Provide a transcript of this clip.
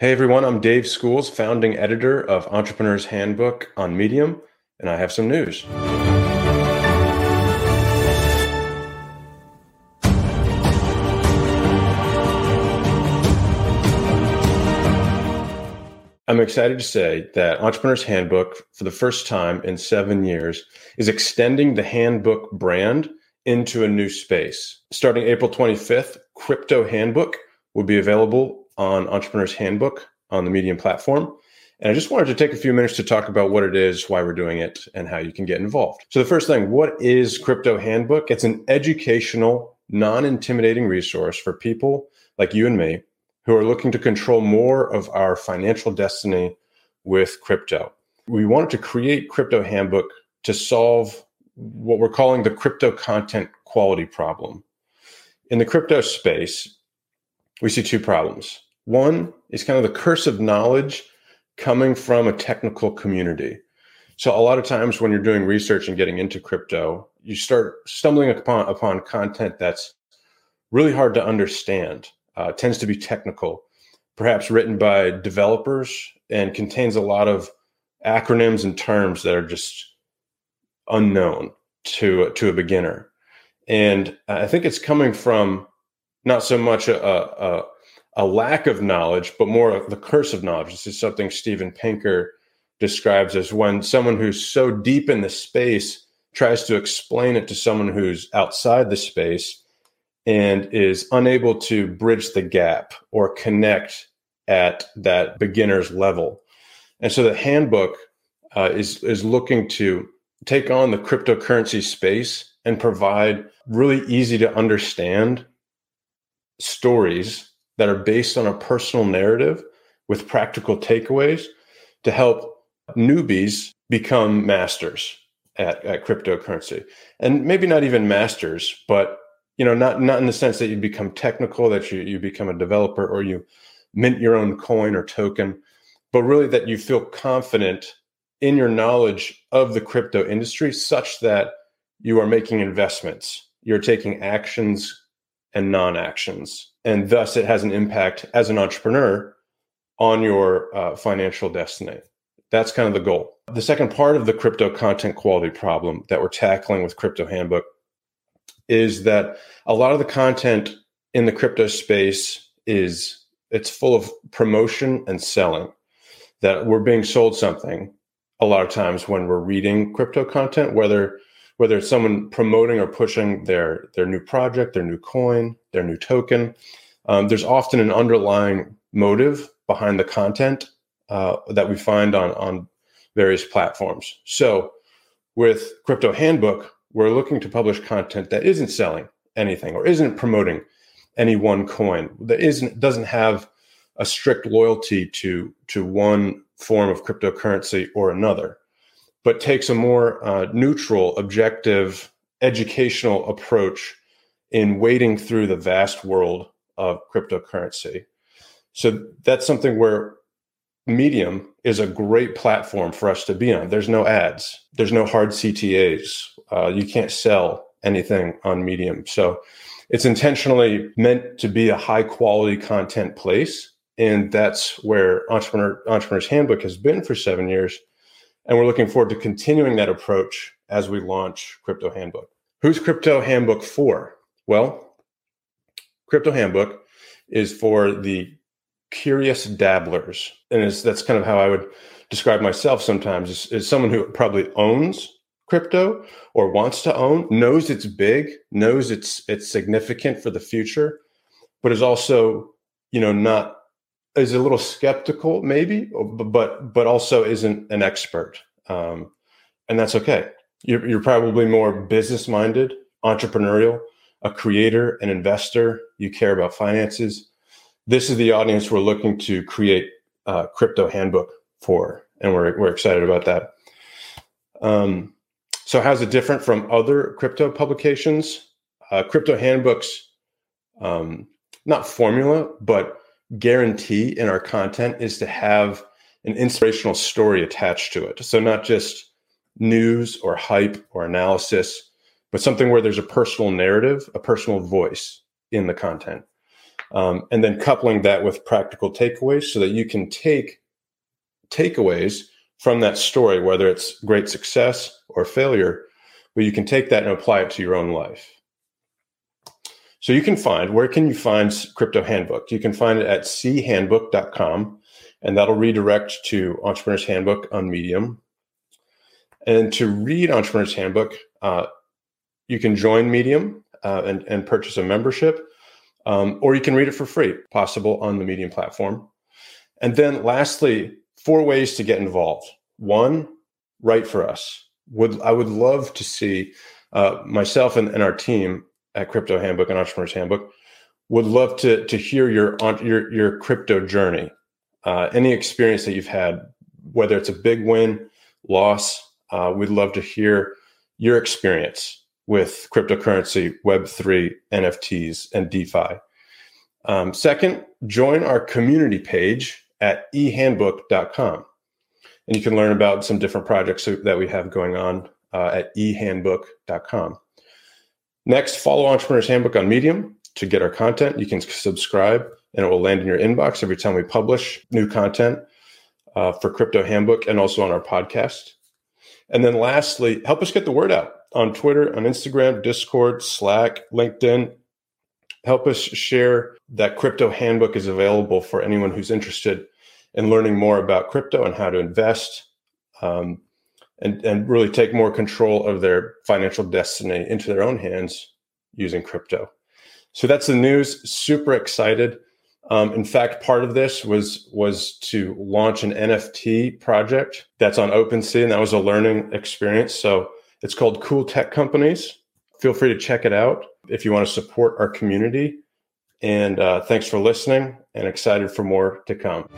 Hey everyone, I'm Dave Schools, founding editor of Entrepreneur's Handbook on Medium, and I have some news. I'm excited to say that Entrepreneur's Handbook, for the first time in seven years, is extending the handbook brand into a new space. Starting April 25th, Crypto Handbook will be available on Entrepreneur's Handbook on the Medium platform. And I just wanted to take a few minutes to talk about what it is, why we're doing it, and how you can get involved. So, the first thing, what is Crypto Handbook? It's an educational, non intimidating resource for people like you and me who are looking to control more of our financial destiny with crypto. We wanted to create Crypto Handbook to solve what we're calling the crypto content quality problem. In the crypto space, we see two problems. One is kind of the curse of knowledge coming from a technical community. So a lot of times when you're doing research and getting into crypto, you start stumbling upon upon content that's really hard to understand. Uh, tends to be technical, perhaps written by developers, and contains a lot of acronyms and terms that are just unknown to to a beginner. And I think it's coming from not so much a, a, a lack of knowledge, but more of the curse of knowledge. This is something Steven Pinker describes as when someone who's so deep in the space tries to explain it to someone who's outside the space and is unable to bridge the gap or connect at that beginner's level. And so the handbook uh, is is looking to take on the cryptocurrency space and provide really easy to understand stories that are based on a personal narrative with practical takeaways to help newbies become masters at, at cryptocurrency. And maybe not even masters but you know not not in the sense that you become technical that you, you become a developer or you mint your own coin or token but really that you feel confident in your knowledge of the crypto industry such that you are making investments. You're taking actions and non-actions and thus it has an impact as an entrepreneur on your uh, financial destiny. That's kind of the goal. The second part of the crypto content quality problem that we're tackling with crypto handbook is that a lot of the content in the crypto space is it's full of promotion and selling that we're being sold something a lot of times when we're reading crypto content whether whether it's someone promoting or pushing their their new project, their new coin, their new token. Um, there's often an underlying motive behind the content uh, that we find on on various platforms. So, with Crypto Handbook, we're looking to publish content that isn't selling anything or isn't promoting any one coin that isn't doesn't have a strict loyalty to to one form of cryptocurrency or another but takes a more uh, neutral, objective, educational approach in wading through the vast world of cryptocurrency. So that's something where Medium is a great platform for us to be on. There's no ads, there's no hard CTAs. Uh, you can't sell anything on Medium. So it's intentionally meant to be a high quality content place. And that's where Entrepreneur Entrepreneur's Handbook has been for seven years and we're looking forward to continuing that approach as we launch Crypto Handbook. Who's Crypto Handbook for? Well, Crypto Handbook is for the curious dabblers. And that's kind of how I would describe myself sometimes is, is someone who probably owns crypto or wants to own, knows it's big, knows it's it's significant for the future, but is also, you know, not is a little skeptical, maybe, but but also isn't an expert, um, and that's okay. You're, you're probably more business minded, entrepreneurial, a creator, an investor. You care about finances. This is the audience we're looking to create a crypto handbook for, and we're we're excited about that. Um, so, how's it different from other crypto publications? Uh, crypto handbooks, um, not formula, but guarantee in our content is to have an inspirational story attached to it. So not just news or hype or analysis, but something where there's a personal narrative, a personal voice in the content. um, and then coupling that with practical takeaways so that you can take takeaways from that story, whether it's great success or failure, but you can take that and apply it to your own life. So you can find where can you find Crypto Handbook? You can find it at chandbook.com, and that'll redirect to Entrepreneur's Handbook on Medium. And to read Entrepreneur's Handbook, uh, you can join Medium uh, and, and purchase a membership, um, or you can read it for free, possible on the Medium platform. And then lastly, four ways to get involved. One, write for us. Would I would love to see uh, myself and, and, our team at Crypto Handbook and Entrepreneurs Handbook would love to to hear your your your crypto journey, uh, any experience that you've had, whether it's a big win, loss. Uh, we'd love to hear your experience with cryptocurrency, Web three, NFTs, and DeFi. Um, second, join our community page at ehandbook.com. And you can learn about some different projects that we have going on uh, at ehandbook.com. Next, follow Entrepreneur's Handbook on Medium to get our content. You can subscribe and it will land in your inbox every time we publish new content uh, for Crypto Handbook and also on our podcast. And then lastly, help us get the word out on Twitter, on Instagram, Discord, Slack, LinkedIn. Help us share that Crypto Handbook is available for anyone who's interested in learning more about crypto and how to invest um, and, and really take more control of their financial destiny into their own hands using crypto. So that's the news. Super excited. Um, in fact, part of this was was to launch an NFT project that's on OpenSea, and that was a learning experience. So it's called Cool Tech Companies. Feel free to check it out if you want to support our community. And uh, thanks for listening and excited for more to come.